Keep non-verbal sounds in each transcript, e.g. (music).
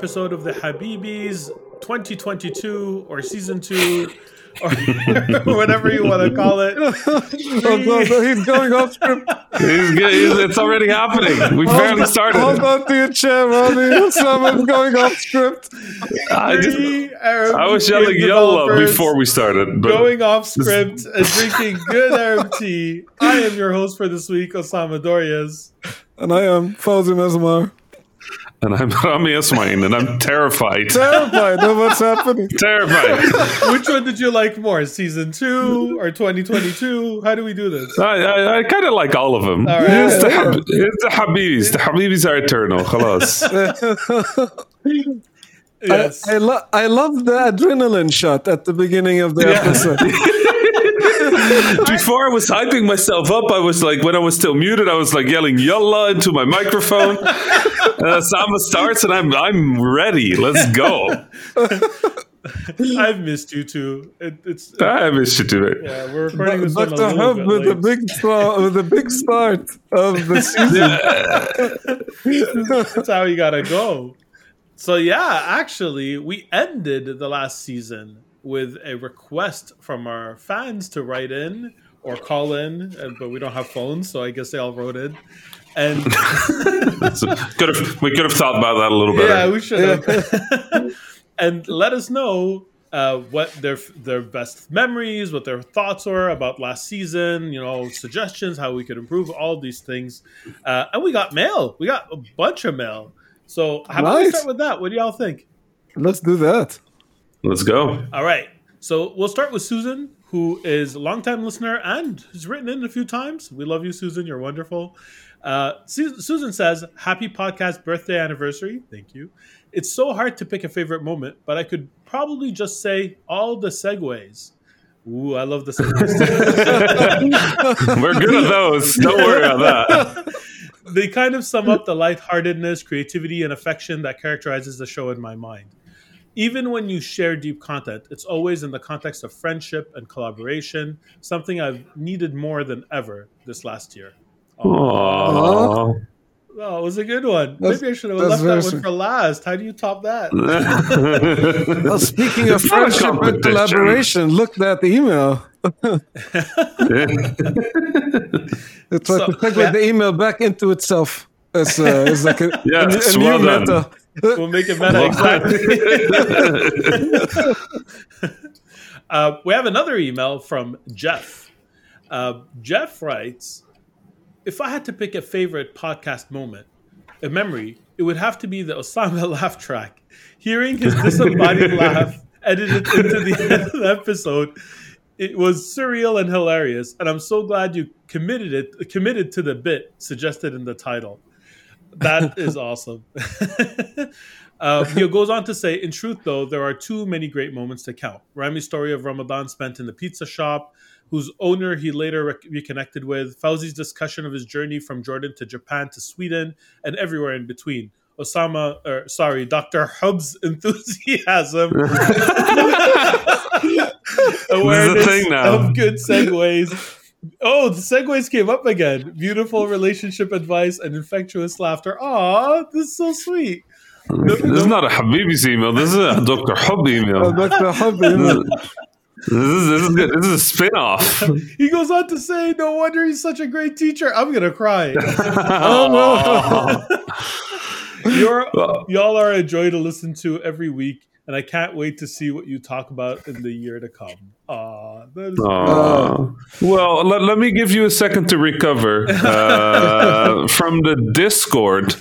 another episode of the Habibis 2022 or season two or (laughs) whatever you want to call it. (laughs) oh, he's going off script. He's, he's, it's already happening. We barely started. Hold on to your chair, Ronnie. Someone's going off script. I, just, I was yelling YOLO before we started. going off script and drinking good Arab tea. (laughs) I am your host for this week, Osama Dorias. And I am Fawzi Mesmar. And I'm (laughs) Rami Ismail, and I'm terrified. terrified of what's (laughs) happening. terrified. (laughs) Which one did you like more, season two or 2022? How do we do this? I, I, I kind of like all of them. All right. It's, the, it's the Habibis. The Habibis are eternal. Khalas. Yes. I, I, lo- I love the adrenaline shot at the beginning of the Yeah. episode. (laughs) Before I was hyping myself up, I was like, when I was still muted, I was like yelling "Yalla" into my microphone. (laughs) uh, Sama starts, and I'm I'm ready. Let's go. (laughs) I've missed you too. It, it's I missed you too. it. yeah, we're recording this one a Dr. Hub bit with a big start, with a big start of the season. That's how you gotta go. So yeah, actually, we ended the last season with a request from our fans to write in or call in, uh, but we don't have phones, so I guess they all wrote in. And (laughs) So, could have we could have thought about that a little better. yeah, we should have. (laughs) and let us know uh, what their their best memories, what their thoughts were about last season. You know, suggestions how we could improve all these things. Uh, and we got mail. We got a bunch of mail. So how about we start with that? What do y'all think? Let's do that. Let's go. All right. So we'll start with Susan, who is a longtime listener and has written in a few times. We love you, Susan. You're wonderful. Uh, Susan says, Happy podcast birthday anniversary. Thank you. It's so hard to pick a favorite moment, but I could probably just say all the segues. Ooh, I love the segues. (laughs) We're good at those. Don't worry about that. (laughs) they kind of sum up the lightheartedness, creativity, and affection that characterizes the show in my mind. Even when you share deep content, it's always in the context of friendship and collaboration, something I've needed more than ever this last year. Aww. Oh, it was a good one. That's- Maybe I should have left that one for last. How do you top that? (laughs) Well, speaking of It's not a friendship and collaboration, look at (laughs) the email. It's like So- to segue the email back into itself. It's, uh, it's like a, (laughs) Yeah, a, a new well done. We'll make it meta exactly. (laughs) uh, we have another email from Jeff. Uh, Jeff writes, "If I had to pick a favorite podcast moment, a memory, it would have to be the Osama (laughs) laugh track. Hearing his disembodied (laughs) laugh edited into the end of the episode." It was surreal and hilarious, and I'm so glad you committed it committed to the bit suggested in the title. That (laughs) is awesome. (laughs) uh, he goes on to say, in truth, though, there are too many great moments to count. Rami's story of Ramadan spent in the pizza shop, whose owner he later rec- reconnected with, Fauzi's discussion of his journey from Jordan to Japan to Sweden, and everywhere in between. Osama, or sorry, Dr. Hub's enthusiasm, (laughs) awareness thing now. of good segues. Oh, the segues came up again. Beautiful relationship advice and infectious laughter. Aw, this is so sweet. This is not a Habibi's email. This is a Dr. Hub email. Oh, Dr. Hub email. This is, this is, good. This is a spin off. (laughs) He goes on to say, "No wonder he's such a great teacher." I'm gonna cry. oh, (laughs) (laughs) You're y'all are a joy to listen to every week, and I can't wait to see what you talk about in the year to come. Aw, that is Aw. well, let, let me give you a second to recover. Uh, (laughs) from the Discord,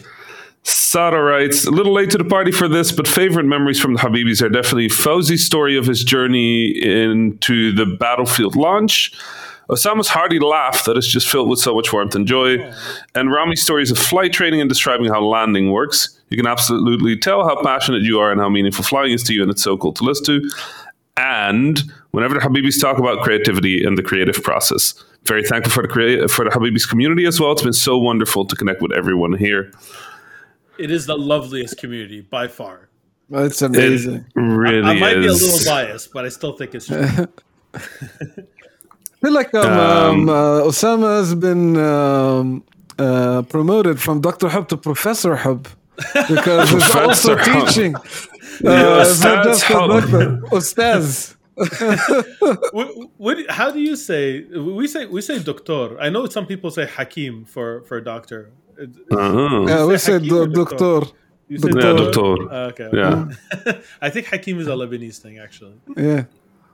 Sada writes, a little late to the party for this, but favorite memories from the Habibis are definitely Fauzi's story of his journey into the battlefield launch. Osama's hearty laugh that is just filled with so much warmth and joy, and Rami's stories of flight training and describing how landing works. You can absolutely tell how passionate you are and how meaningful flying is to you, and it's so cool to listen to. And whenever the Habibis talk about creativity and the creative process, very thankful for the crea- for the Habibis community as well. It's been so wonderful to connect with everyone here. It is the loveliest community by far. It's It amazing. really I might be a little biased, but I still think it's true. (laughs) I feel like um, Um, um, uh, Osama has been um, uh, promoted from Dr. Hub to Professor Hub. because he's also Professor. teaching. Uh, Ustaz Hub. Ustaz. (laughs) what, what, how do you say? We say we say doctor. I know some people say hakim for for doctor. Uh-huh. Yeah, we say said do- doctor? doctor. You say Yeah, doctor. Uh, okay. Yeah. (laughs) I think hakim is a Lebanese thing, actually. Yeah.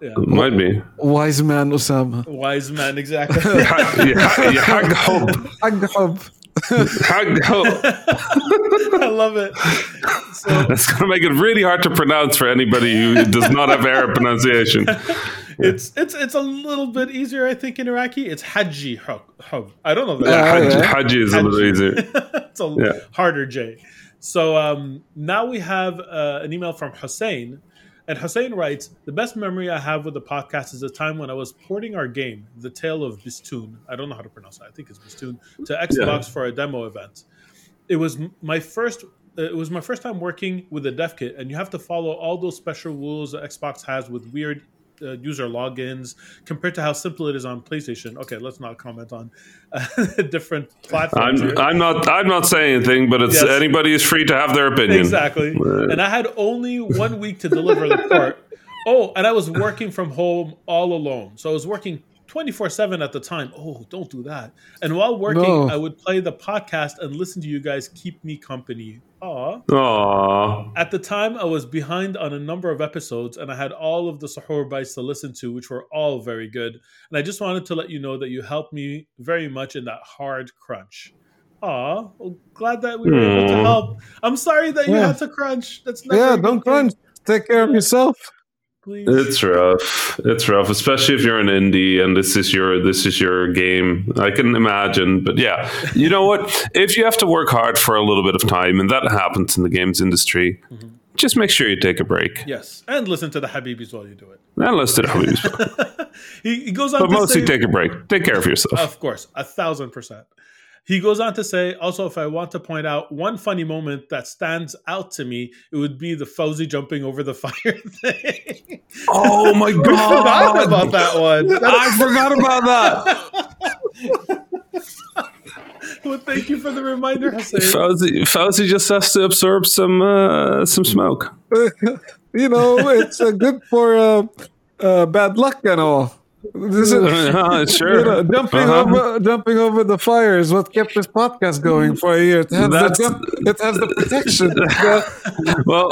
Yeah. Might be. Wise man Osama. Wise man, exactly. Ya- ya- ya hag hub. Aghab. Hag hub. I love it. So That's going to make it really hard to pronounce for anybody who does not have Arab pronunciation. (laughs) it's it's it's a little bit easier, I think, in Iraqi. It's Haji hub. hub. I don't know. That. Yeah, Hajj, yeah. Hajj is a little easier. (laughs) it's a Yeah. harder J. So um, now we have uh, an email from Hussein. And Hussein writes, The best memory I have with the podcast is a time when I was porting our game, The Tale of Bistun. I don't know how to pronounce it. I think it's Bistun to Xbox for a demo event. It was my first. uh, It was my first time working with a dev kit, and you have to follow all those special rules that Xbox has with weird uh, user logins compared to how simple it is on PlayStation. Okay, let's not comment on uh, (laughs) different platforms. I'm. I'm not. I'm not saying anything, but it's Yes. anybody is free to have their opinion. Exactly. And I had only one week to deliver the part. Oh, and I was working from home all alone. So I was working 24 7 at the time. Oh, don't do that. And while working, No. I would play the podcast and listen to you guys keep me company. Aw. Aww. At the time, I was behind on a number of episodes, and I had all of the Sahur bites to listen to, which were all very good. And I just wanted to let you know that you helped me very much in that hard crunch. Aw, well, glad that we were able to help. I'm sorry that you had to crunch. That's never Yeah, good don't thing. crunch. Take care of yourself. Please. It's rough. It's rough, especially if you're an indie and this is your this is your game. I can imagine, but yeah, you know what? If you have to work hard for a little bit of time, and that happens in the games industry, Mm-hmm. just make sure you take a break. yes, and listen to the Habibis while you do it. And listen to do it. (laughs) He, he goes on but to mostly say, take a break. Take care of yourself. Of course, a thousand percent. He goes on to say, also, if I want to point out one funny moment that stands out to me, it would be the Fauzi jumping over the (laughs) fire thing. oh my (laughs) We forgot about that one. (laughs) I forgot about that. well, thank you for the reminder, Hussein. Fauzi, Fauzi just has to absorb some uh, some smoke. you know, it's uh, good for uh, uh, bad luck and all. This is, (laughs) Uh, sure. (laughs) you know, jumping Uh-huh. over jumping over the fire is what kept this podcast going for a year. It has, the, jump, it has the protection. (laughs) Well,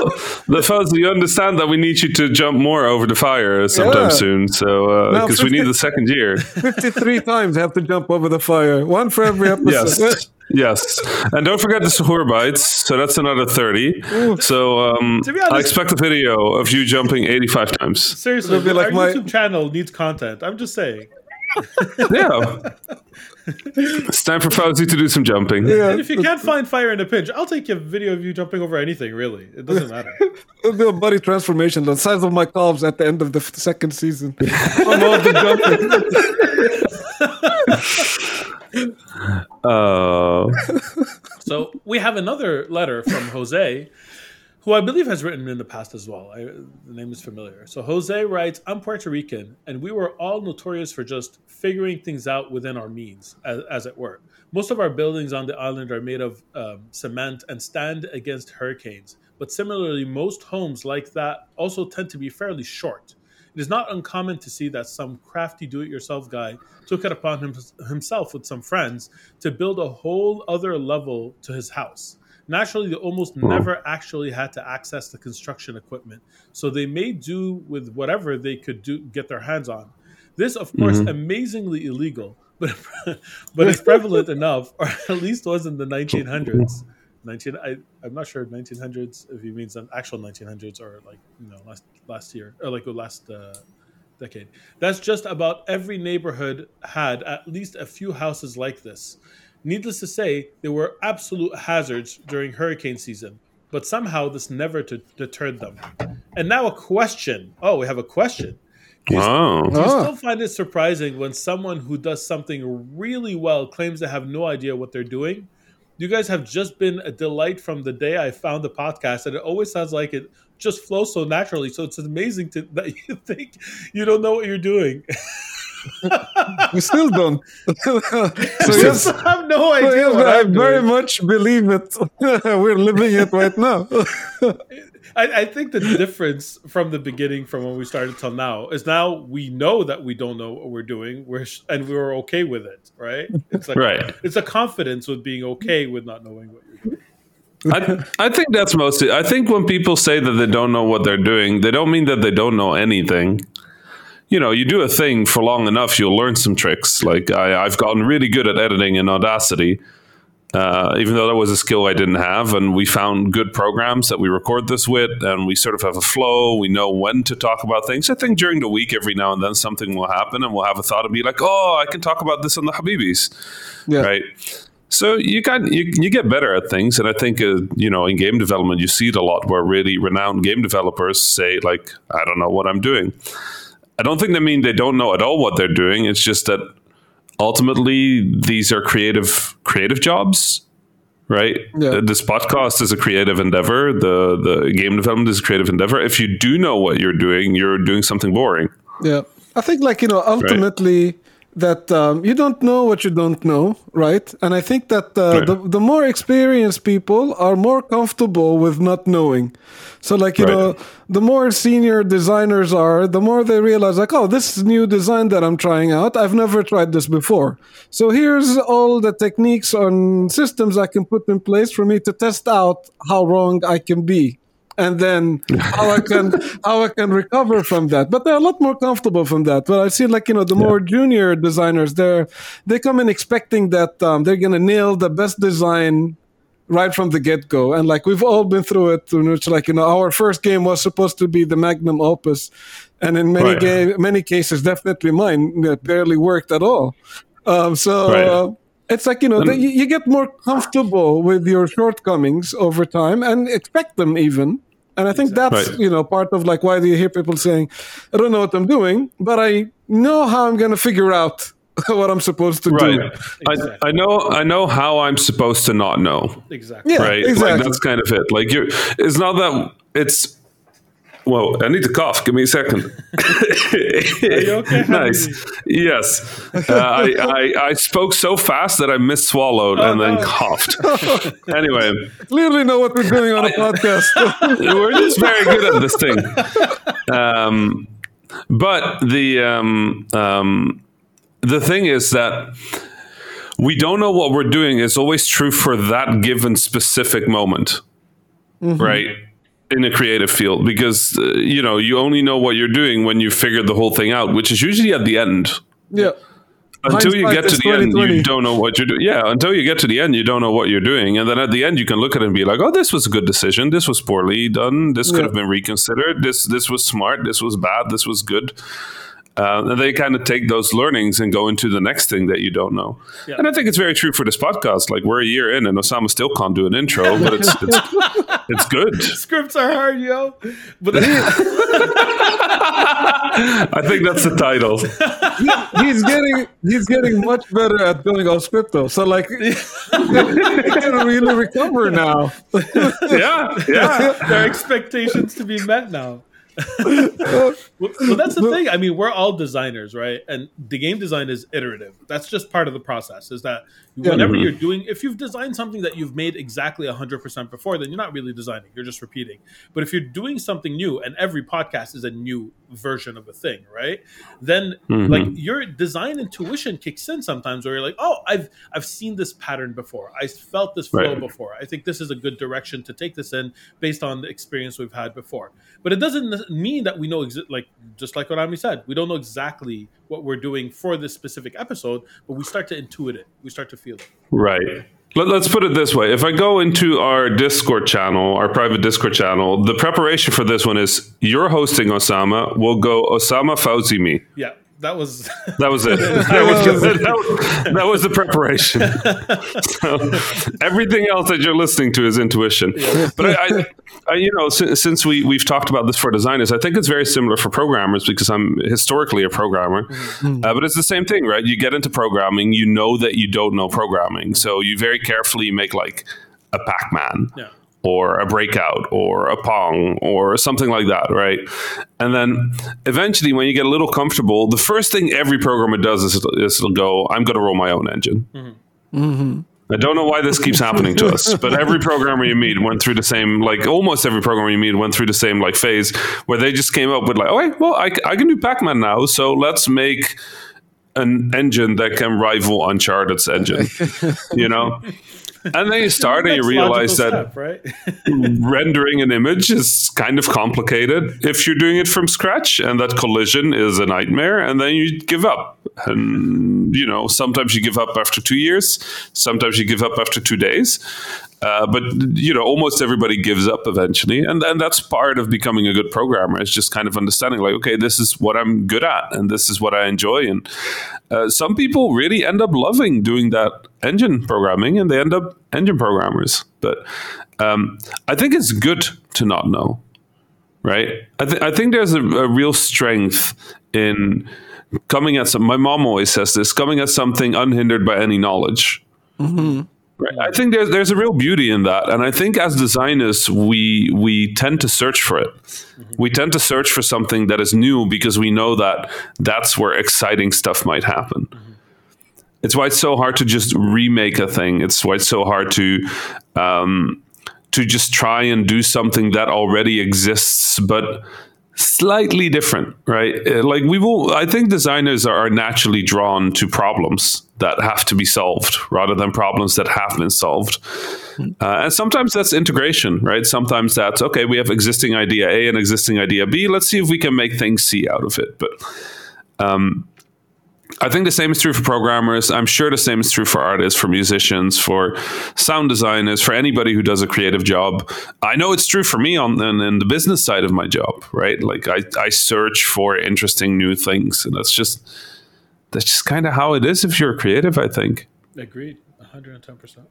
the Fauzi, you understand that we need you to jump more over the fire sometime Yeah. soon. So because we need the second year. 53 times have to jump over the fire. One for every episode. Yes. Yes, and don't forget the Sahur bites. So that's another thirty. So um, honest- I expect a video of you jumping eighty-five times. Seriously, It'll be like our my- YouTube channel needs content. I'm just saying. (laughs) Yeah, it's time for Fauzi to do some jumping. Yeah, And if you can't find fire in a pinch, I'll take a video of you jumping over anything, really. It doesn't matter. (laughs) I'll do a body transformation the size of my calves at the end of the second season. (laughs) From all the jumping. Oh, So we have another letter from Jose, who I believe has written in the past as well. I, the name is familiar. So Jose writes, "I'm Puerto Rican, and we were all notorious for just figuring things out within our means, as, as it were. Most of our buildings on the island are made of um, cement and stand against hurricanes. But similarly, most homes like that also tend to be fairly short." It is not uncommon to see that some crafty do it yourself guy took it upon him, himself with some friends to build a whole other level to his house. Naturally, they almost hmm. never actually had to access the construction equipment, so they made do with whatever they could do get their hands on. This, of course, mm-hmm. amazingly illegal, but (laughs) but it's prevalent (laughs) enough, or at least was in the 1900s. 19, I, I'm not sure 1900s if he means an actual 1900s or like you know last last year or like the last uh, decade. That's just about every neighborhood had at least a few houses like this. Needless to say, they were absolute hazards during hurricane season, but somehow this never t- deterred them. And now a question. Oh, we have a question. wow. Do you Ah. still find it surprising when someone who does something really well claims to have no idea what they're doing? You guys have just been a delight from the day I found the podcast, and it always sounds like it just flows so naturally. So it's amazing to, that (laughs) you think you don't know what you're doing. (laughs) we still don't. (laughs) so yes, I have no idea. So yes, I very much believe it. (laughs) We're living it right now. (laughs) I, I, think the difference from the beginning, from when we started till now, is now we know that we don't know what we're doing, we're and we're okay with it, right? It's like, right. It's a confidence with being okay with not knowing what you're doing. I, I think that's mostly. I think when people say that they don't know what they're doing, they don't mean that they don't know anything. You know, you do a thing for long enough, you'll learn some tricks. Like I, I've gotten really good at editing in Audacity, uh, even though that was a skill I didn't have. And we found good programs that we record this with, and we sort of have a flow. We know when to talk about things. I think during the week, every now and then, something will happen, and we'll have a thought and be like, "Oh, I can talk about this on the Habibis," yeah. right? So you got you, you get better at things, and I think uh, you know in game development you see it a lot where really renowned game developers say like I don't know what I'm doing. I don't think they mean they don't know at all what they're doing. It's just that ultimately these are creative creative jobs, right? Yeah. This podcast is a creative endeavor. The the game development is a creative endeavor. If you do know what you're doing, you're doing something boring. Yeah, I think like you know ultimately. Right? That um, you don't know what you don't know, right? And I think that uh, right. the, the more experienced people are more comfortable with not knowing. So, like, you right. know, the more senior designers are, the more they realize, like, oh, this new design that I'm trying out, I've never tried this before. So, here's all the techniques and systems I can put in place for me to test out how wrong I can be and then how I can (laughs) how I can recover from that. But they're a lot more comfortable from that. But I see like you know the more junior designers, they're they come in expecting that um, they're gonna nail the best design right from the get go. And like we've all been through it, which like you know our first game was supposed to be the magnum opus, and in many right. game many cases, definitely mine barely worked at all. Um, so. Right. Uh, it's like you know the, you get more comfortable with your shortcomings over time and expect them even and i think that's right. you know part of like why do you hear people saying i don't know what i'm doing but i know how i'm going to figure out (laughs) what i'm supposed to right. do exactly. I, I know i know how i'm supposed to not know exactly yeah, right exactly. like that's kind of it like you're it's not that it's well, I need to cough. Give me a second. okay? (laughs) nice. Yes. Uh, I, I, I, spoke so fast that I miss swallowed and then oh, coughed. (laughs) anyway. Clearly know what we're doing on a podcast. (laughs) we're just very good at this thing. Um, but the, um, um, the thing is that we don't know what we're doing is always true for that given specific moment. Mm-hmm. Right? In a creative field because uh, you know you only know what you're doing when you figure the whole thing out, which is usually at the end. Yeah. Until you get to the end, you don't know what you're doing. Yeah, until you get to the end, you don't know what you're doing, and then at the end, you can look at it and be like, "Oh, this was a good decision. This was poorly done. This could yeah. have been reconsidered. This this was smart. This was bad. This was good." Uh, and they kind of take those learnings and go into the next thing that you don't know. Yeah. And I think it's very true for this podcast. Like we're a year in, and Osama still can't do an intro, but it's it's, it's good. (laughs) Scripts are hard, yo. But (laughs) I think that's the title. he's getting he's getting much better at doing all script though. So like (laughs) he can really recover now. yeah, yeah. There are expectations to be met now well, well, that's the thing. I mean, we're all designers, right? And the game design is iterative. That's just part of the process. Is that whenever mm-hmm. you're doing, if you've designed something that you've made exactly 100% before, then you're not really designing. You're just repeating. But if you're doing something new, and every podcast is a new version of a thing, right? Then mm-hmm. like your design intuition kicks in sometimes, where you're like, oh, I've I've seen this pattern before. I felt this flow right. before. I think this is a good direction to take this in based on the experience we've had before. But it doesn't mean that we know exi- like just like what Ami said, we don't know exactly what we're doing for this specific episode, but we start to intuit it. We start to feel it. Right. Let, us put it this way. If I go into our Discord channel, our private Discord channel, the preparation for this one is you're hosting Osama. We'll go Osama Fauzi me. Yeah that was that was it. (laughs) That was, that was, that was the preparation. (laughs) so everything else that you're listening to is intuition. Yeah. But I, I, I, you know, since, since, we we've talked about this for designers, I think it's very similar for programmers because I'm historically a programmer. Mm-hmm. Uh, but it's the same thing, right? You get into programming, you know that you don't know programming, so you very carefully make like a Pac-Man. Yeah or a breakout or a pong or something like that, right? And then eventually, when you get a little comfortable, the first thing every programmer does is, is it'll go, I'm going to roll my own engine. Mm-hmm. Mm-hmm. I don't know why this keeps happening to us, but every programmer you meet went through the same, like almost every programmer you meet went through the same like phase where they just came up with like, oh, well, I, I can do Pac-Man now, so let's make an engine that can rival Uncharted's engine, you know? And then you (laughs) start and you realize that step, right? (laughs) rendering an image is kind of complicated if you're doing it from scratch, and that collision is a nightmare, and then you give up. And you know, sometimes you give up after two years, sometimes you give up after two days. Uh, but you know, almost everybody gives up eventually, and and that's part of becoming a good programmer. It's just kind of understanding, like, okay, this is what I'm good at, and this is what I enjoy. And uh, some people really end up loving doing that engine programming, and they end up engine programmers. But um, I think it's good to not know, right? I, th- I think there's a, a real strength in coming at some. My mom always says this: coming at something unhindered by any knowledge. Mm-hmm Right. I think there's there's a real beauty in that, and I think as designers we we tend to search for it. Mm-hmm. We tend to search for something that is new because we know that that's where exciting stuff might happen. Mm-hmm. It's why it's so hard to just remake a thing. It's why it's so hard to um, to just try and do something that already exists, but slightly different, right? Uh, like we will, I think designers are naturally drawn to problems that have to be solved rather than problems that have been solved. Uh, and sometimes that's integration, right? Sometimes that's okay, we have existing idea A and existing idea B. Let's see if we can make things C out of it. But um, I think the same is true for programmers. I'm sure the same is true for artists, for musicians, for sound designers, for anybody who does a creative job. I know it's true for me on in, the business side of my job, right? Like I, I search for interesting new things, and that's just that's just kind of how it is if you're creative. I think. Agreed, 110. percent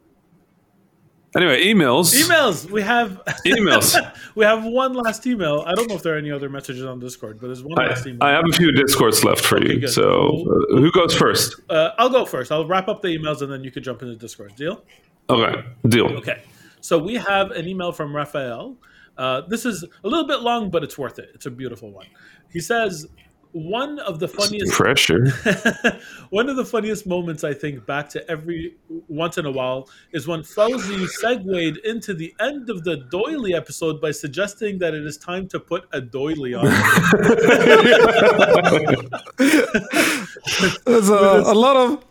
Anyway, emails. Emails. We have (laughs) emails. we have one last email. I don't know if there are any other messages on Discord, but there's one I, last email. I have a few Discords left for okay, you. Good. So, uh, who goes first? Uh, I'll go first. I'll wrap up the emails and then you can jump into Discord. Deal? Okay. Deal. Okay. So we have an email from Raphael. Uh, this is a little bit long, but it's worth it. It's a beautiful one. He says, one of the funniest pressure. (laughs) One of the funniest moments i think back to every once in a while is when Fauzi segued into the end of the doily episode by suggesting that it is time to put a doily on. (laughs) (laughs) There's a, a lot of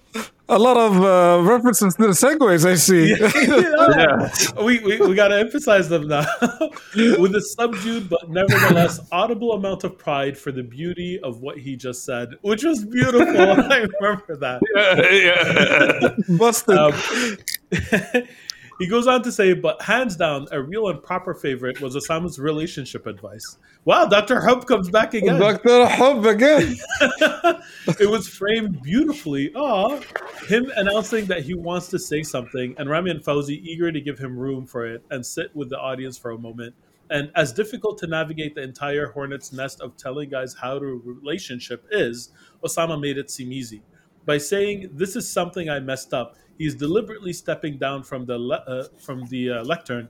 a lot of uh, references to the segues I see. (laughs) yeah. We, we, we got to emphasize them now. With a subdued but nevertheless audible amount of pride for the beauty of what he just said, which was beautiful. (laughs) I remember that. Yeah, yeah. Busted. Um, (laughs) he goes on to say, but hands down, a real and proper favorite was Osama's relationship advice. Wow, Dr. Hub comes back again. Dr. Hub again. (laughs) it was framed beautifully. Ah, him announcing that he wants to say something, and Rami and Fauzi eager to give him room for it and sit with the audience for a moment. And as difficult to navigate the entire hornet's nest of telling guys how to relationship is, Osama made it seem easy by saying, "This is something I messed up." He's deliberately stepping down from the le- uh, from the uh, lectern,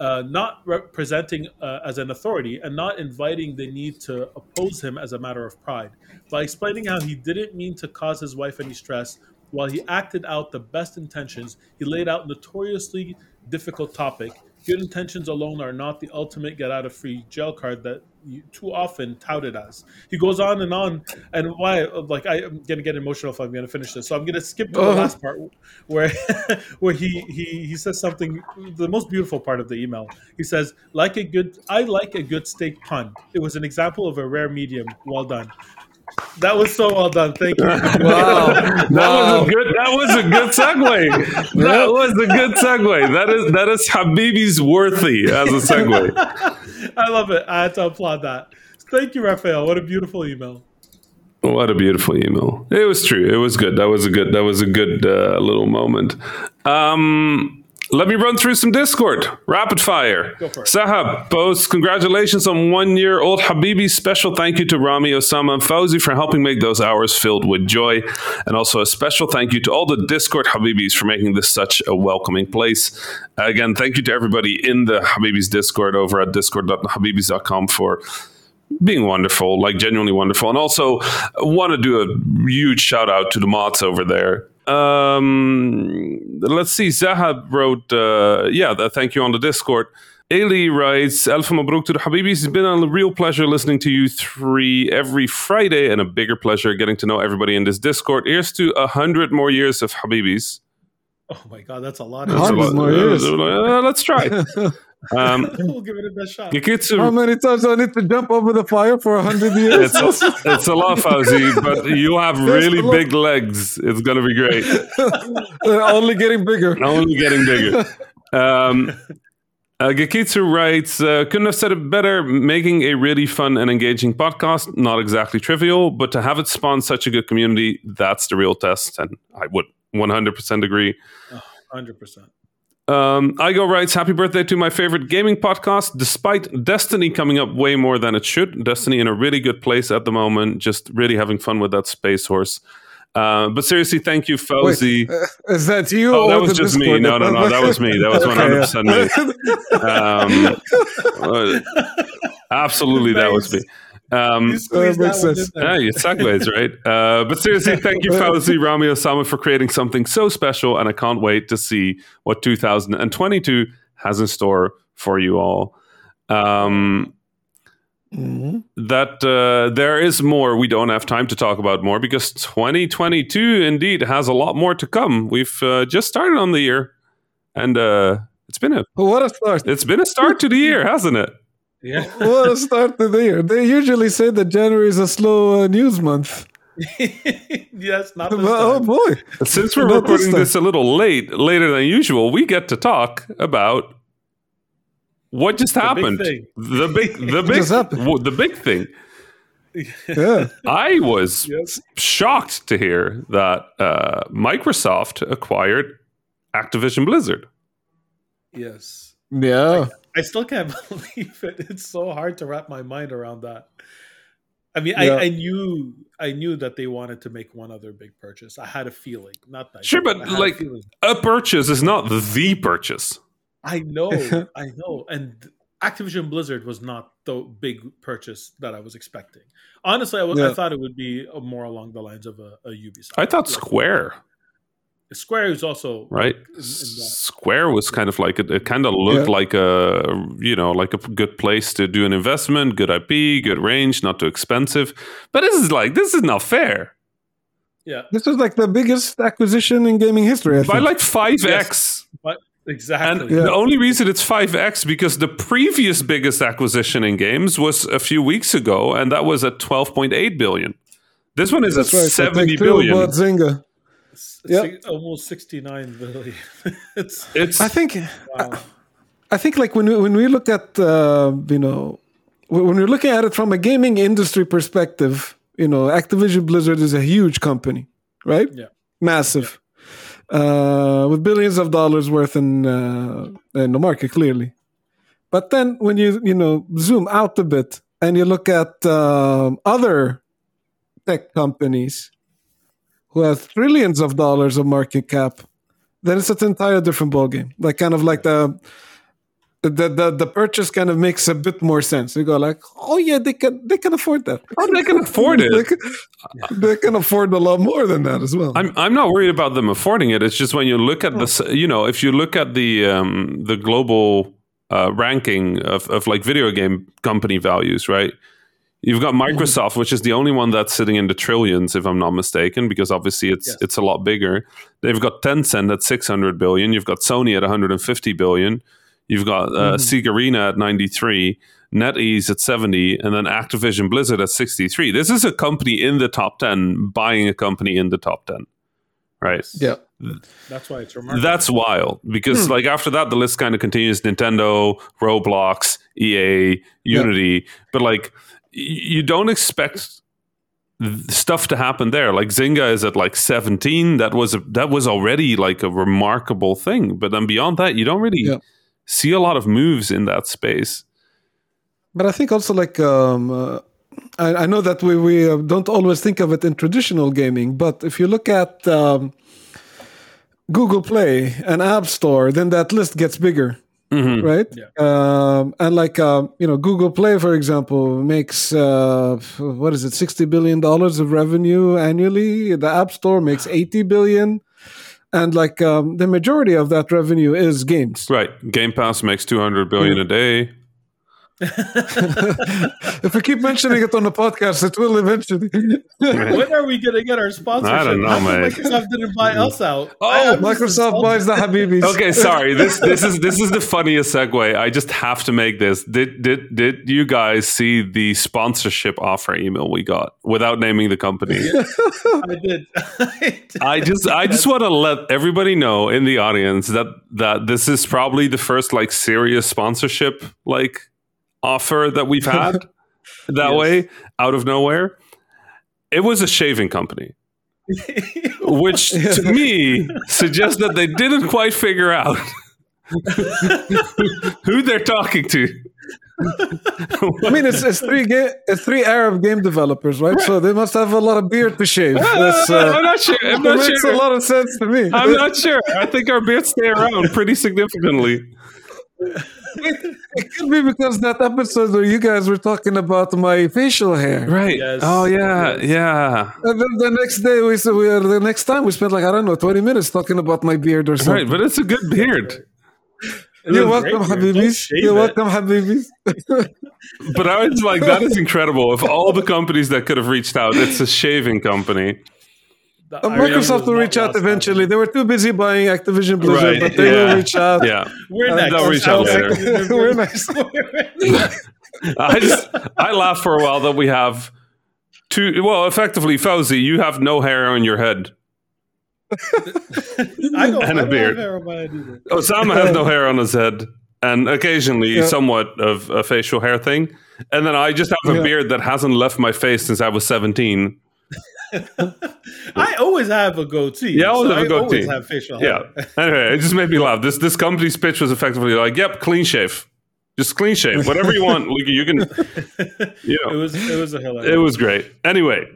uh, not representing uh, as an authority and not inviting the need to oppose him as a matter of pride. By explaining how he didn't mean to cause his wife any stress, while he acted out the best intentions, he laid out notoriously difficult topic. Good intentions alone are not the ultimate get out of free jail card that too often touted as. He goes on and on, and why? Like I, am gonna get emotional if I'm gonna finish this, so I'm gonna skip to the uh-huh. last part where, (laughs) where he he he says something. The most beautiful part of the email. He says, "Like a good, I like a good steak pun. It was an example of a rare medium. Well done." That was so well done. Thank you. (laughs) Wow. that wow. was a good that was a good segue. That was a good segue. That is that is Habibi's worthy as a segue. (laughs) I love it. I had to applaud that. Thank you, Raphael. What a beautiful email. What a beautiful email. It was true. It was good. That was a good. That was a good uh, little moment. Um, Let me run through some Discord. Rapid fire. Sahab posts, congratulations on one year old Habibi. Special thank you to Rami, Osama, and Fauzi for helping make those hours filled with joy. And also a special thank you to all the Discord Habibis for making this such a welcoming place. Again, thank you to everybody in the Habibis Discord over at discord.habibis.com for being wonderful, like genuinely wonderful. And also want to do a huge shout out to the mods over there. Um, let's see. Zahab wrote, uh, yeah, thank you on the Discord. Ailey writes, Alpha Mabruk to the Habibis. It's been a real pleasure listening to you three every Friday and a bigger pleasure getting to know everybody in this Discord. Here's to a hundred more years of Habibis. Oh my God, that's a lot. Of that's a lot. More years. Uh, let's try. (laughs) Um, (laughs) we'll give it a best shot. How many times do I need to jump over the fire for a hundred years? It's a, it's a lot, Fauzi, but you have really big legs. It's going to be great. (laughs) only getting bigger. Only getting bigger. Um, uh, Gekitsu writes, uh, couldn't have said it better. Making a really fun and engaging podcast, not exactly trivial, but to have it spawn such a good community, that's the real test. And I would 100% agree. Oh, 100%. Um, Igo writes, Happy birthday to my favorite gaming podcast. Despite Destiny coming up way more than it should, Destiny in a really good place at the moment, just really having fun with that Space Horse. Uh, but seriously, thank you, Fauzi. Wait, uh, is that you? Oh, that was just me. No, no, no. That was me. That was (laughs) 100% me. (laughs) Um, uh, absolutely, that was me. Um, that makes sense. Yeah, it's segues, right? (laughs) Uh, but seriously, thank you, (laughs) Fauzi, Rami Osama, for creating something so special, and I can't wait to see what 2022 has in store for you all. Um, mm-hmm. That uh, there is more. We don't have time to talk about more because 2022 indeed has a lot more to come. We've uh, just started on the year, and uh, it's been a what a start! It's been a start to the year, hasn't it? Yeah. (laughs) what a start to the year. They usually say that January is a slow uh, news month. (laughs) yes, not but, Oh boy! Since we're not recording this, this a little late, later than usual, we get to talk about what just the happened. Big the big, the (laughs) big, the big thing. Yeah, I was yes. shocked to hear that uh, Microsoft acquired Activision Blizzard. Yes. Yeah. I still can't (laughs) believe it. It's so hard to wrap my mind around that. I mean, yeah. I, I, knew I knew that they wanted to make one other big purchase. I had a feeling, not that. Sure, but like a, a, purchase is not the purchase. I know, (laughs) I know, and Activision Blizzard was not the big purchase that I was expecting. Honestly, I, w- yeah. I thought it would be uh, more along the lines of a, a Ubisoft. I thought Square. Square is also right. In, in Square was kind of like it, it kind of looked yeah. like a you know like a good place to do an investment, good IP, good range, not too expensive. But this is like this is not fair. Yeah, this is like the biggest acquisition in gaming history. I By think. like five x. Yes, exactly. And yeah. the only reason it's five x because the previous biggest acquisition in games was a few weeks ago, and that was at twelve point eight billion. This one is That's at right. seventy billion. Zynga yep. almost 69 billion. (laughs) it's, it's I think wow. I, I, think like when we, when we look at uh, you know when we're looking at it from a gaming industry perspective, you know, Activision Blizzard is a huge company, right? Yeah. Massive. Yeah. Uh, with billions of dollars worth in uh, in the market clearly. But then when you you know zoom out a bit and you look at um, other tech companies who has trillions of dollars of market cap, then it's an entire different ballgame. Like kind of like the the, the the purchase kind of makes a bit more sense. You go like, oh yeah, they can they can afford that. Oh, they can afford it. (laughs) they, can, they, can, afford a lot more than that as well. I'm I'm not worried about them affording it. It's just when you look at the you know if you look at the um, the global uh, ranking of of like video game company values, right? You've got. Microsoft, which is the only one that's sitting in the trillions, if I'm not mistaken, because obviously it's yes. it's a lot bigger. They've got Tencent at 600 billion. You've got Sony at 150 billion. You've got uh, mm-hmm. at 93, NetEase at 70, and then Activision Blizzard at 63. This is a company in the top 10 buying a company in the top 10, right? Yeah. That's why it's remarkable. That's wild because, hmm. like, after that, the list kind of continues Nintendo, Roblox, EA, Unity, yeah. but like you don't expect stuff to happen there. Like Zynga is at like 17. That was a, that was already like a remarkable thing. But then beyond that, you don't really yeah. see a lot of moves in that space. But I think also like um, uh, I, I, know that we we uh, don't always think of it in traditional gaming, but if you look at um, Google Play and App Store, then that list gets bigger. Mm-hmm. Right, yeah. um, and like uh, you know, Google Play, for example, makes uh, what is it, sixty billion dollars of revenue annually. The App Store makes eighty billion, and like um, the majority of that revenue is games. Right, Game Pass makes two hundred billion yeah. a day. (laughs) if we keep mentioning it on the podcast, it will eventually. when are we going to get our sponsorship? I don't know, (laughs) man. Microsoft didn't buy us out. Oh, Microsoft buys the Habibis. Okay, sorry. This this is this is the funniest segue. I just have to make this. Did did did you guys see the sponsorship offer email we got without naming the company? I did. (laughs) I just I just want to let everybody know in the audience that that this is probably the first like serious sponsorship like offer that we've had (laughs) that yes. way out of nowhere. It was a shaving company, (laughs) which to me suggests that they didn't quite figure out (laughs) who they're talking to. I mean, it's, it's three ga- it's three Arab game developers, right? right? So they must have a lot of beard to shave. uh, I'm not sure. I'm not makes sure. a lot of sense to me. I'm not sure. I think our beards stay around pretty significantly it could be because that episode where you guys were talking about my facial hair. Right. Yes. Oh yeah, yes. yeah. And then the next day we so we uh, the next time we spent like I don't know twenty minutes talking about my beard or something. Right, but it's a good beard. You're welcome, Habibis. You're welcome, Habibis. but I was like, that is incredible. Of all the companies that could have reached out, it's a shaving company. Uh, Microsoft will reach out eventually. Time. They were too busy buying Activision Blizzard, right. but they yeah. will reach out. Yeah, we're next. They'll reach out later. we're (laughs) next. (laughs) I just I laughed for a while that we have two. Well, effectively, Fauzi, you have no hair on your head. I don't, and a beard. Osama has no hair on his head, and occasionally yeah. somewhat of a facial hair thing. And then I just have a yeah. beard that hasn't left my face since I was seventeen. (laughs) I always have a goatee. Yeah, I always so have a goatee. Always have facial hair. Yeah. (laughs) Anyway, it just made me laugh. This this company's pitch was effectively like, "Yep, clean shave, just clean shave, whatever you want. you can." (laughs) You know, it was it was a hilarious. It was great. Anyway,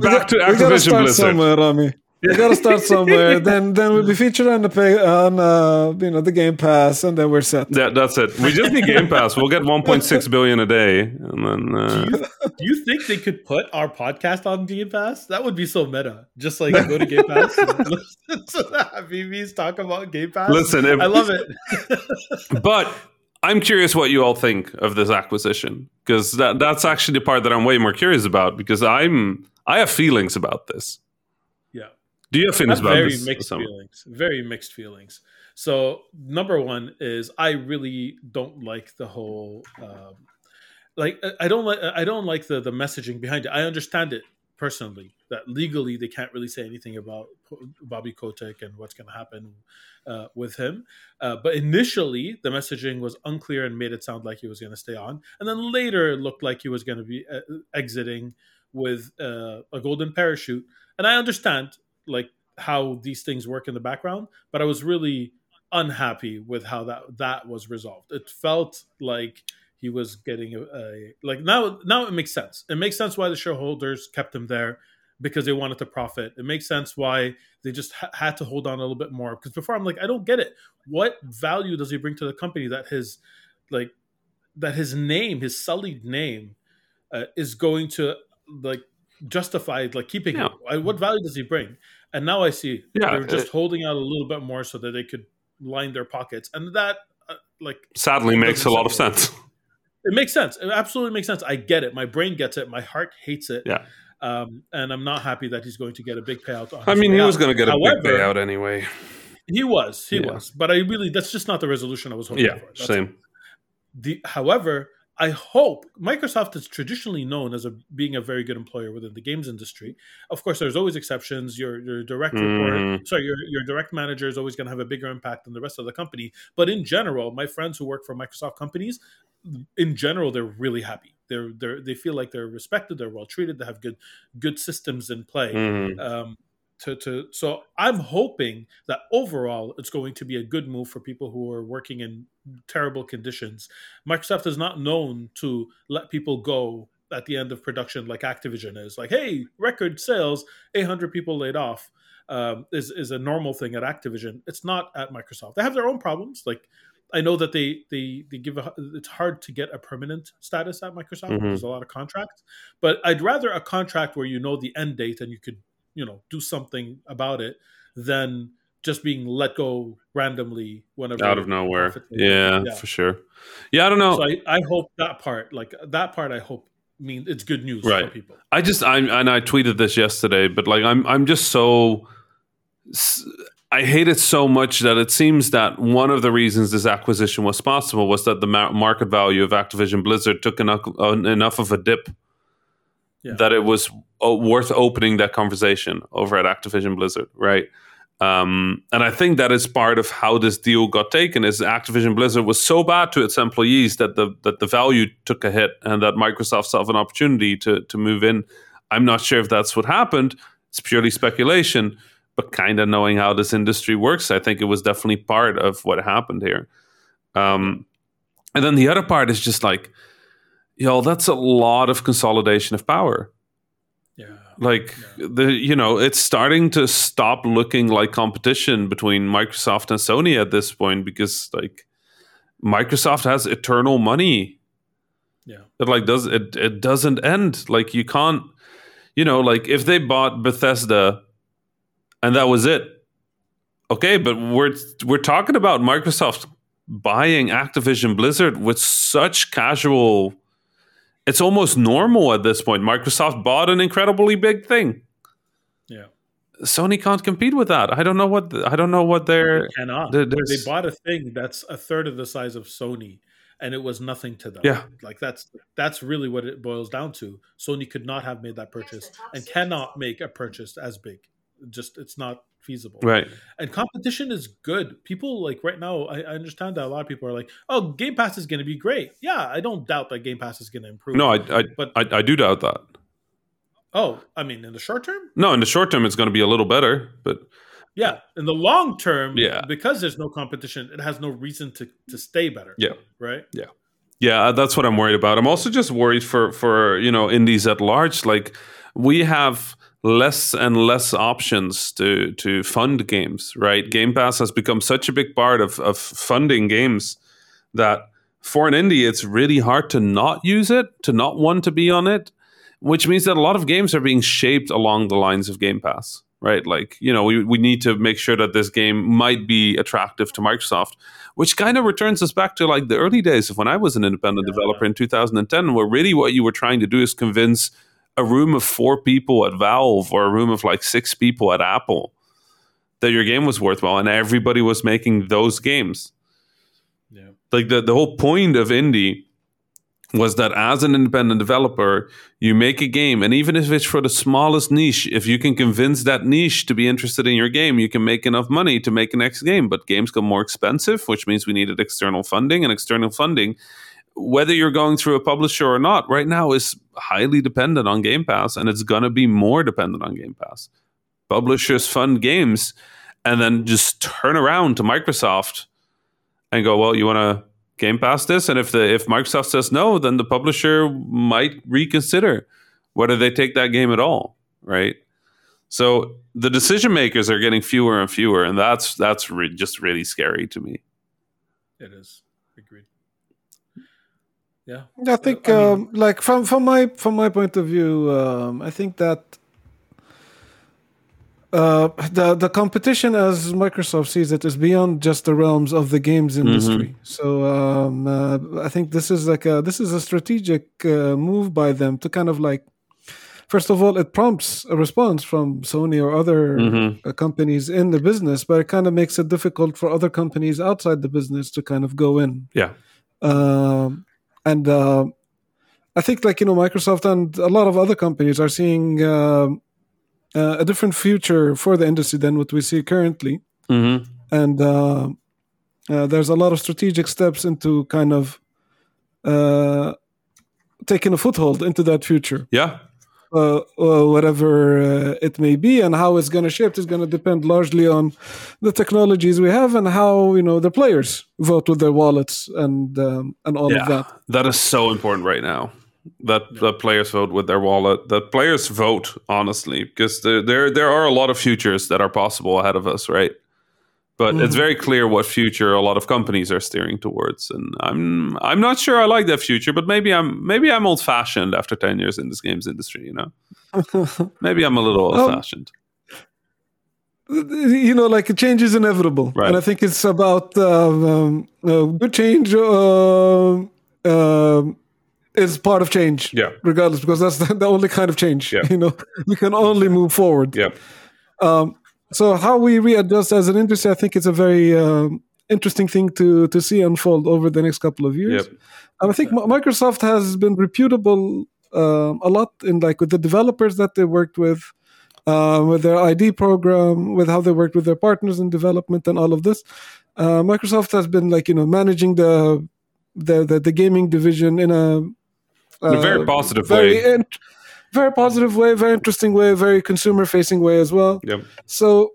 back to Activision Blizzard. Somewhere, Rami. You gotta start somewhere. (laughs) then then we'll be featured on the pay, on uh, you know the Game Pass, and then we're set. Yeah, that's it. We just need Game Pass. We'll get 1.6 billion a day, and then. Uh... Do, you, do, you, think they could put our podcast on Game Pass? That would be so meta. Just like go to Game Pass and (laughs) listen to the Habibis talk about Game Pass. Listen, if, I love it. (laughs) but I'm curious what you all think of this acquisition because that that's actually the part that I'm way more curious about because I'm I have feelings about this. Do you have feelings about very this? mixed feelings. Very mixed feelings. So number one is I really don't like the whole. Um, like I don't like I don't like the the messaging behind it. I understand it personally that legally they can't really say anything about Bobby Kotick and what's going to happen uh, with him. Uh, but initially, the messaging was unclear and made it sound like he was going to stay on, and then later it looked like he was going to be uh, exiting with uh, a golden parachute. And I understand like how these things work in the background, but I was really unhappy with how that that was resolved. It felt like he was getting a, a, like now now it makes sense. It makes sense why the shareholders kept him there because they wanted to profit. It makes sense why they just ha- had to hold on a little bit more because before I'm like I don't get it. What value does he bring to the company that his like that his name, his sullied name uh, is going to like justify like keeping yeah. him? What value does he bring? And now I see yeah, they're just it, holding out a little bit more so that they could line their pockets, and that uh, like sadly makes a lot of sense. It makes sense. It absolutely makes sense. I get it. My brain gets it. My heart hates it. Yeah. Um, and I'm not happy that he's going to get a big payout. I mean, he was going to get a big payout anyway. He was, he yeah. was, but I really that's just not the resolution I was hoping yeah, for. That's same. The however, I hope Microsoft is traditionally known as a, being a very good employer within the games industry. Of course, there's always exceptions. Your your direct mm. report, sorry, your your direct manager is always going to have a bigger impact than the rest of the company. But in general, my friends who work for Microsoft companies, in general, they're really happy. they're they're they feel like they're respected, they're well treated, they have good good systems in play. Mhm. Um, to, to so I'm hoping that overall it's going to be a good move for people who are working in terrible conditions. Microsoft is not known to let people go at the end of production like Activision is. Like, hey, record sales, 800 people laid off um, is is a normal thing at Activision. It's not at Microsoft. They have their own problems. Like, I know that they they they give a, it's hard to get a permanent status at Microsoft. Mhm. There's a lot of contracts, but I'd rather a contract where you know the end date and you could you know do something about it than just being let go randomly whenever out of nowhere. Yeah, Yeah. for sure. Yeah, I don't know. So I, I hope that part, like that part, I hope mean it's good news for Right. people. I just I'm and I tweeted this yesterday, but like I'm I'm just so I hate it so much that it seems that one of the reasons this acquisition was possible was that the market value of Activision Blizzard took enough uh, enough of a dip Yeah. that it was uh, worth opening that conversation over at Activision Blizzard, right? Um, and I think that is part of how this deal got taken. Is Activision Blizzard was so bad to its employees that the that the value took a hit, and that Microsoft saw an opportunity to to move in. I'm not sure if that's what happened. It's purely speculation, but kind of knowing how this industry works, I think it was definitely part of what happened here. Um, and then the other part is just like, yo, that's a lot of consolidation of power Yeah. like the you know it's starting to stop looking like competition between microsoft and sony at this point because like microsoft has eternal money Yeah. it like does it it doesn't end like you can't you know like if they bought bethesda and that was it okay but we're we're talking about microsoft buying activision blizzard with such casual it's almost normal at this point microsoft bought an incredibly big thing Yeah. sony can't compete with that i don't know what i don't know what they're They cannot. there- they bought a thing that's a third of the size of Sony, and it was nothing to them. Yeah. Like that's that's really what it boils down to. Sony could not have made that purchase and cannot make a purchase as big. Just it's not feasible. right And competition is good. People like right now, I, I understand that a lot of people are like, "Oh, Game Pass is going to be great." Yeah, I don't doubt that Game Pass is going to improve. no i i but I, I do doubt that oh, I mean, in the short term, no in the short term it's going to be a little better but yeah. In the long term, Yeah. because there's no competition, it has no reason to to stay better. Yeah. right. Yeah, uh, that's what I'm worried about. I'm also just worried for for you know indies at large. Like we have less and less options to to fund games. Right, Game Pass has become such a big part of of funding games that for an indie, it's really hard to not use it, to not want to be on it. Which means that a lot of games are being shaped along the lines of Game Pass. Right, like you know, we we need to make sure that this game might be attractive to Microsoft which kind of returns us back to like the early days of when I was an independent developer in 2010, where really what you were trying to do is convince a room of four people at Valve or a room of like six people at Apple that your game was worthwhile, and everybody was making those games. Yeah. Like the, the whole point of indie was that as an independent developer, you make a game, and even if it's for the smallest niche, if you can convince that niche to be interested in your game, you can make enough money to make a next game. But games got more expensive, which means we needed external funding, and external funding, whether you're going through a publisher or not, right now is highly dependent on Game Pass, and it's gonna be more dependent on Game Pass. Publishers fund games, and then just turn around to Microsoft and go, "Well, you want to." Game Pass this, and if the if Microsoft says no, then the publisher might reconsider whether they take that game at all, right? So the decision makers are getting fewer and fewer, and that's that's re- just really scary to me. It is. Yeah. I think, I mean- um, like from from my from my point of view, um, I think that uh, the the competition, as Microsoft sees it, is beyond just the realms of the games industry. So um, uh, I think this is like a this is a strategic uh, move by them to kind of like. First of all, it prompts a response from Sony or other Mhm. uh, companies in the business, but it kind of makes it difficult for other companies outside the business to kind of go in. Yeah, Um, and uh, I think, like you know, Microsoft and a lot of other companies are seeing um uh, a different future for the industry than what we see currently. hmm And uh, uh, there's a lot of strategic steps into kind of uh, taking a foothold into that future. Yeah. Uh, uh, whatever uh, it may be, and how it's going to shift is going to depend largely on the technologies we have and how you know the players vote with their wallets and um, and all yeah, of that. That is so important right now. That yeah. the players vote with their wallet. That players vote honestly, because there there there are a lot of futures that are possible ahead of us, right? But mm-hmm. it's very clear what future a lot of companies are steering towards and i'm i'm not sure i like that future but maybe i'm maybe i'm old fashioned after 10 years in this games industry you know (laughs) maybe i'm a little old fashioned um, you know like a change is inevitable right. and i think it's about um, um, uh, good change uh, uh, is part of change yeah regardless because that's the, the only kind of change yeah. (laughs) you know we can only move forward yeah um, so how we readjust as an industry, I think it's a very uh, interesting thing to to see unfold over the next couple of years. Yep. And I think Microsoft has been reputable uh, a lot in like with the developers that they worked with, uh, with their ID program, with how they worked with their partners in development, and all of this. Uh, Microsoft has been like you know managing the the the, the gaming division in a, in a very uh, positive very way. In- very positive way, very interesting way, very consumer facing way as well. Yep. So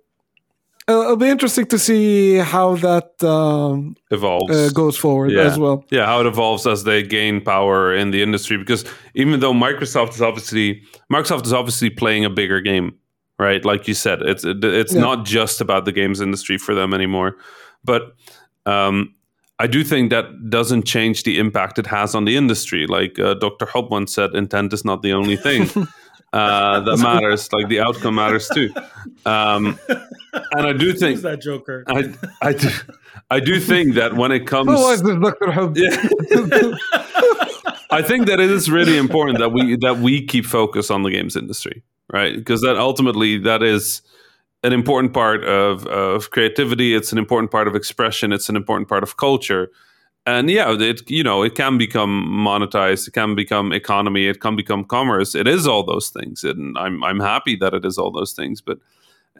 uh, it'll be interesting to see how that um, evolves, uh, goes forward yeah. as well. Yeah, how it evolves as they gain power in the industry. Because even though Microsoft is obviously Microsoft is obviously playing a bigger game, right? Like you said, it's it's yeah. not just about the games industry for them anymore, but um, I do think that doesn't change the impact it has on the industry. Like uh, Dr. Hobb once said, intent is not the only thing (laughs) uh, that matters. Like the outcome matters too. Um, and I do (laughs) think that Joker. I, I, do, I do think that when it comes, oh, is this Dr. Hobb? Yeah. (laughs) I think that it is really important that we that we keep focus on the games industry, right? Because that ultimately that is an important part of, of creativity. It's an important part of expression. It's an important part of culture. And yeah, it you know it can become monetized. It can become economy. It can become commerce. It is all those things, and I'm I'm happy that it is all those things. But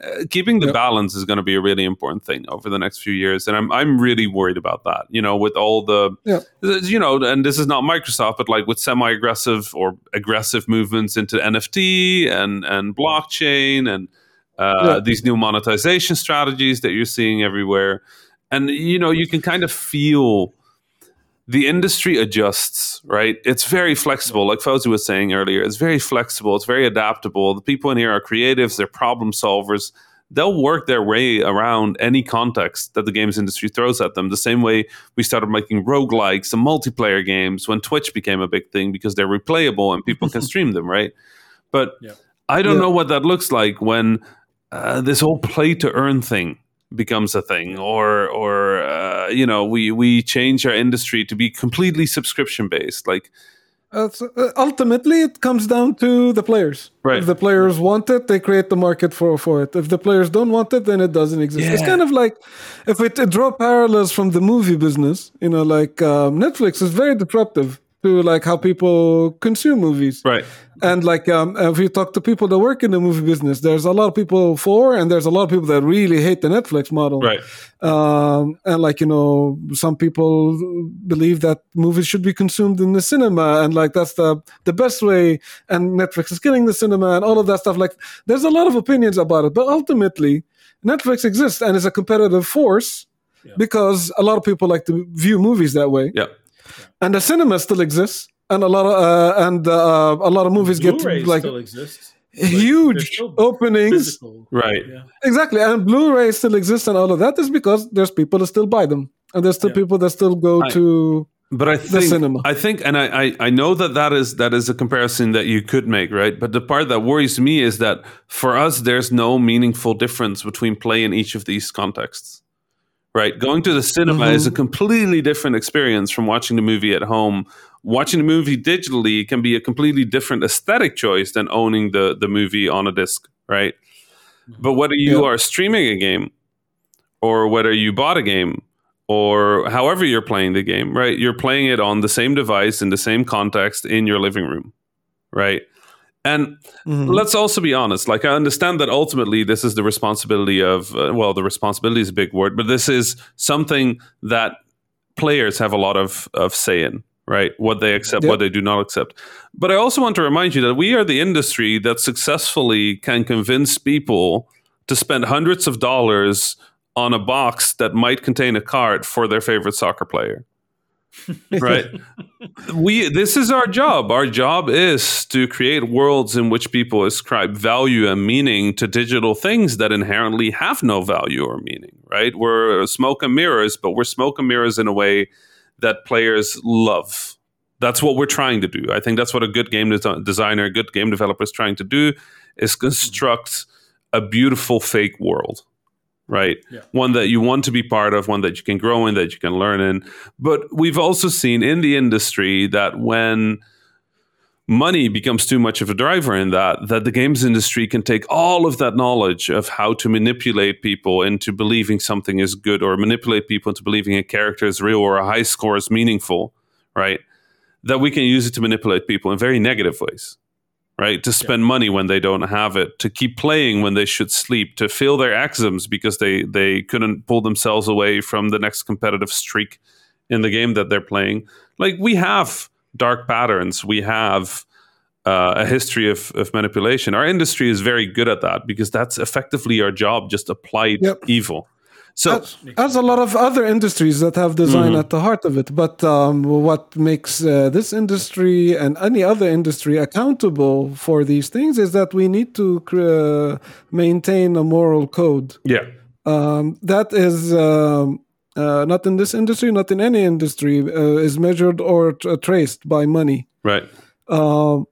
uh, keeping the yep. balance is going to be a really important thing over the next few years, and I'm I'm really worried about that. You know, with all the yep. you know, and this is not Microsoft, but like with semi-aggressive or aggressive movements into NFT and and blockchain and uh, yeah. these new monetization strategies that you're seeing everywhere. And, you know, you can kind of feel the industry adjusts, right? It's very flexible. Like Fauzi was saying earlier, it's very flexible, it's very adaptable. The people in here are creatives, they're problem solvers. They'll work their way around any context that the games industry throws at them. The same way we started making roguelikes and multiplayer games when Twitch became a big thing because they're replayable and people can (laughs) stream them, right? But yeah. I don't yeah. know what that looks like when uh, this whole play to earn thing becomes a thing or or uh, you know we we change our industry to be completely subscription based like uh, so, uh, ultimately it comes down to the players. Right. If the players want it they create the market for for it. If the players don't want it then it doesn't exist. Yeah. it's kind of like if we draw parallels from the movie business you know like um, netflix is very disruptive to like how people consume movies. Right. And like um, if you talk to people that work in the movie business there's a lot of people for and there's a lot of people that really hate the netflix model. Right. Um, and like you know some people believe that movies should be consumed in the cinema and like that's the the best way and netflix is killing the cinema and all of that stuff. Like there's a lot of opinions about it but ultimately netflix exists and is a competitive force yeah. because a lot of people like to view movies that way. Yeah and the cinema still exists and a lot of uh, and uh, a lot of movies Blu-ray get like still exists. huge openings physical. right Yeah. exactly and blu-ray still exists and all of that is because there's people that still buy them and there's still Yeah. people that still go I- to but I think cinema. I think, and I, I I know that that is that is a comparison that you could make, right? But the part that worries me is that for us, there's no meaningful difference between play in each of these contexts, right? Going to the cinema is a mm-hmm. completely different experience from watching the movie at home. Watching the movie digitally can be a completely different aesthetic choice than owning the the movie on a disc, right? Mm-hmm. But whether you Yeah. are streaming a game or whether you bought a game or however you're playing the game, right? You're playing it on the same device in the same context in your living room, right? And Mhm. let's also be honest. Like, I understand that ultimately this is the responsibility of, uh, well, the responsibility is a big word, but this is something that players have a lot of, of say in, right? What they accept, yep. what they do not accept. But I also want to remind you that we are the industry that successfully can convince people to spend hundreds of dollars on a box that might contain a card for their favorite soccer player. Right. We this is our job. Our job is to create worlds in which people ascribe value and meaning to digital things that inherently have no value or meaning right? We're smoke and mirrors but we're smoke and mirrors in a way that players love. That's what we're trying to do. I think that's what a good game des- designer a good game developer is trying to do is construct a beautiful fake world right? Yeah. One that you want to be part of, one that you can grow in, that you can learn in. But we've also seen in the industry that when money becomes too much of a driver in that, that the games industry can take all of that knowledge of how to manipulate people into believing something is good or manipulate people into believing a character is real or a high score is meaningful, right? That we can use it to manipulate people in very negative ways right? To spend yeah. money when they don't have it, to keep playing when they should sleep, to fill their exams because they they couldn't pull themselves away from the next competitive streak in the game that they're playing. Like we have dark patterns, we have uh, a history of, of manipulation. Our industry is very good at that because that's effectively our job, just applied yep. evil. So as, a lot of other industries that have design mm-hmm. at the heart of it. But um, what makes uh, this industry and any other industry accountable for these things is that we need to uh, maintain a moral code. Yeah, um, that is. Um, uh, not in this industry, not in any industry, uh, is measured or t- traced by money. Right. Um,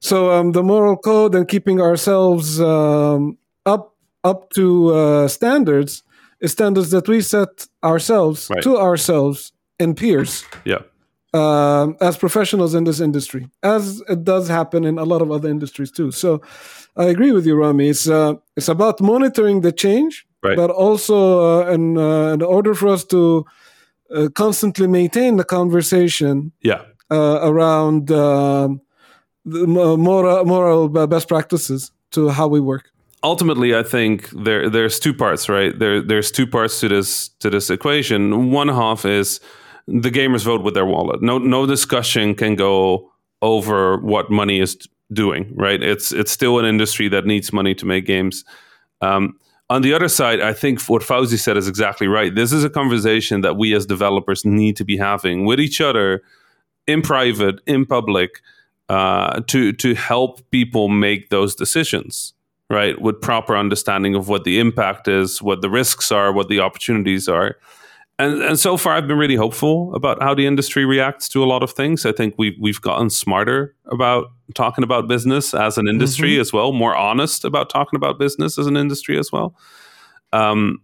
so um, the moral code and keeping ourselves um, up up to uh, standards standards that we set ourselves right. to ourselves and peers. Yeah. Um, as professionals in this industry, as it does happen in a lot of other industries too. So, I agree with you, Rami. It's uh, it's about monitoring the change, right. but also uh, in, uh, in order for us to uh, constantly maintain the conversation, yeah, uh, around um, the moral moral best practices to how we work ultimately, I think there there's two parts, right? There there's two parts to this to this equation. One half is the gamers vote with their wallet. No no discussion can go over what money is doing, right? It's it's still an industry that needs money to make games. Um, on the other side, I think what Fauzi said is exactly right. This is a conversation that we as developers need to be having with each other in private, in public, uh, to to help people make those decisions right? With proper understanding of what the impact is, what the risks are, what the opportunities are. And, and so far, I've been really hopeful about how the industry reacts to a lot of things. I think we've we've gotten smarter about talking about business as an industry mm-hmm. as well, more honest about talking about business as an industry as well. Um,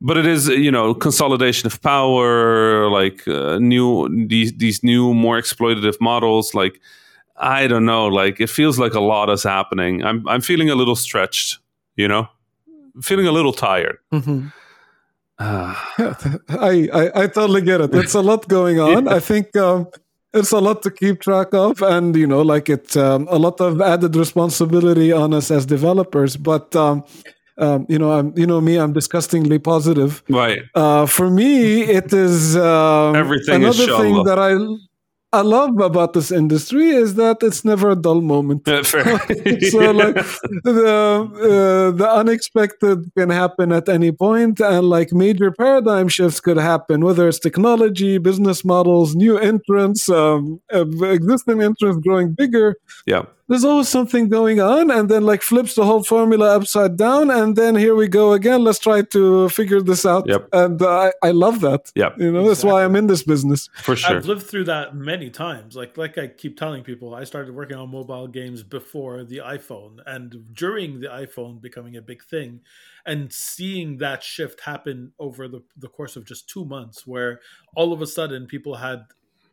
but it is you know consolidation of power, like uh, new these these new more exploitative models, like I don't know. Like it feels like a lot is happening. I'm I'm feeling a little stretched. You know, feeling a little tired. Mm-hmm. Uh, yeah, (laughs) I, I, I totally get it. It's a lot going (laughs) on. yeah. I think um, it's a lot to keep track of, and you know, like it's um, a lot of added responsibility on us as developers. But um, um, you know, I'm you know me, I'm disgustingly positive. Right. Uh, for me, it is um, everything. Another thing that I I love about this industry is that it's never a dull moment. Fair. (laughs) so like the uh, the unexpected can happen at any point, and like major paradigm shifts could happen, whether it's technology, business models, new entrants, um, existing entrants growing bigger. Yeah there's always something going on and then like flips the whole formula upside down and then here we go again let's try to figure this out yep. and uh, I, I love that yep. you know exactly. that's why i'm in this business for sure i've lived through that many times like like i keep telling people i started working on mobile games before the iphone and during the iphone becoming a big thing and seeing that shift happen over the, the course of just two months where all of a sudden people had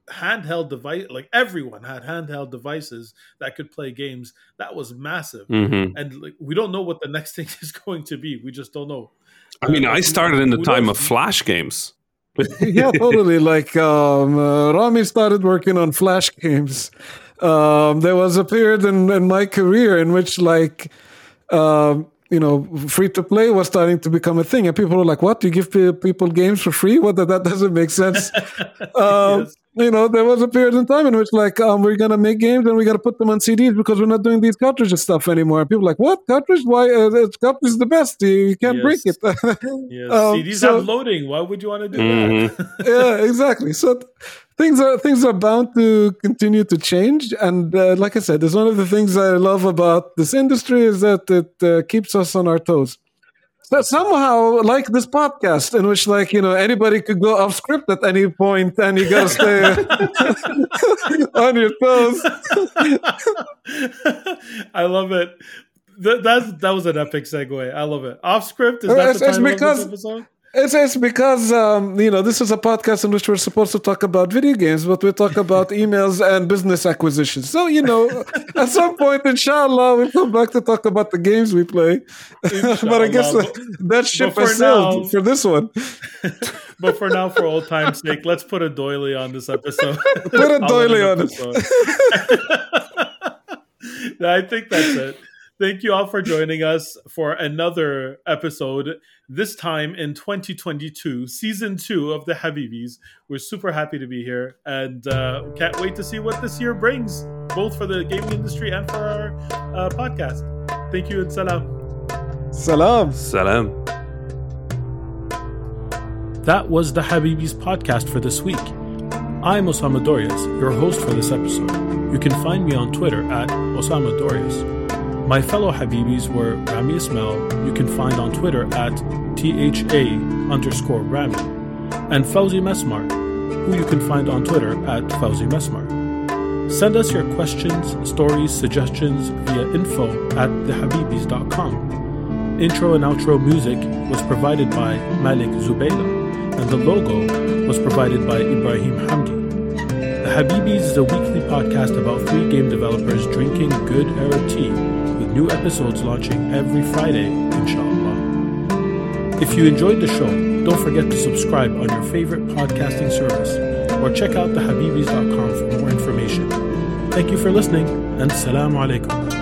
handheld device like everyone had handheld devices that could play games that was massive mm-hmm. and like we don't know what the next (laughs) thing is going to be we just don't know i mean uh, i started in the time knows? of flash games (laughs) yeah totally like um, uh, rami started working on flash games um, there was a period in, in my career in which like um, you know, free to play was starting to become a thing, and people were like, "What? You give people games for free? What? That, that doesn't make sense." (laughs) um, yes. You know, there was a period in time in which like um, we're gonna make games and we gotta put them on CDs because we're not doing these cartridges stuff anymore. People are like, what cartridge? Why uh, cartridge is the best? You, you can't Yes. break it. (laughs) Yes. Um, CDs so- have loading. Why would you want to do Mhm. that? (laughs) yeah, exactly. So th- things are things are bound to continue to change, and uh, like I said, it's one of the things I love about this industry is that it uh, keeps us on our toes. So somehow, like this podcast, in which like you know anybody could go off script at any point, and you gotta stay (laughs) on your toes. (laughs) I love it. Th- that's that was an epic segue. I love it. Off script is that it's- the title because- of this episode? It's, it's because um, you know this is a podcast in which we're supposed to talk about video games, but we talk about (laughs) emails and business acquisitions. So you know, (laughs) at some point, inshallah, we'll come back to talk about the games we play. (laughs) but I guess that ship for has sailed now- for this one. But for now, for old time's sake, let's put a doily on this episode. Put a doily on it. I think that's it. Thank you all for joining us for another episode. This time in 2022, season two of the Habibis. We're super happy to be here and uh, can't wait to see what this year brings, both for the gaming industry and for our uh, podcast. Thank you and salam. Salam. Salam. That was the Habibis podcast for this week. I'm Osama Dorias, your host for this episode. You can find me on Twitter at Osama Dorias. My fellow Habibis were Rami Ismail, you can find on Twitter at THA underscore Rami, and Fauzi Mesmar, who you can find on Twitter at Fauzi Mesmar. Send us your questions, stories, suggestions via info at thehabibis.com. Intro and outro music was provided by Malik Zubayla, and the logo was provided by Ibrahim Hamdi. The Habibis is a weekly podcast about three game developers drinking good Arab tea, new episodes launching every Friday, inshallah. If you enjoyed the show, don't forget to subscribe on your favorite podcasting service or check out thehabibis.com for more information. Thank you for listening, and Assalamu alaikum.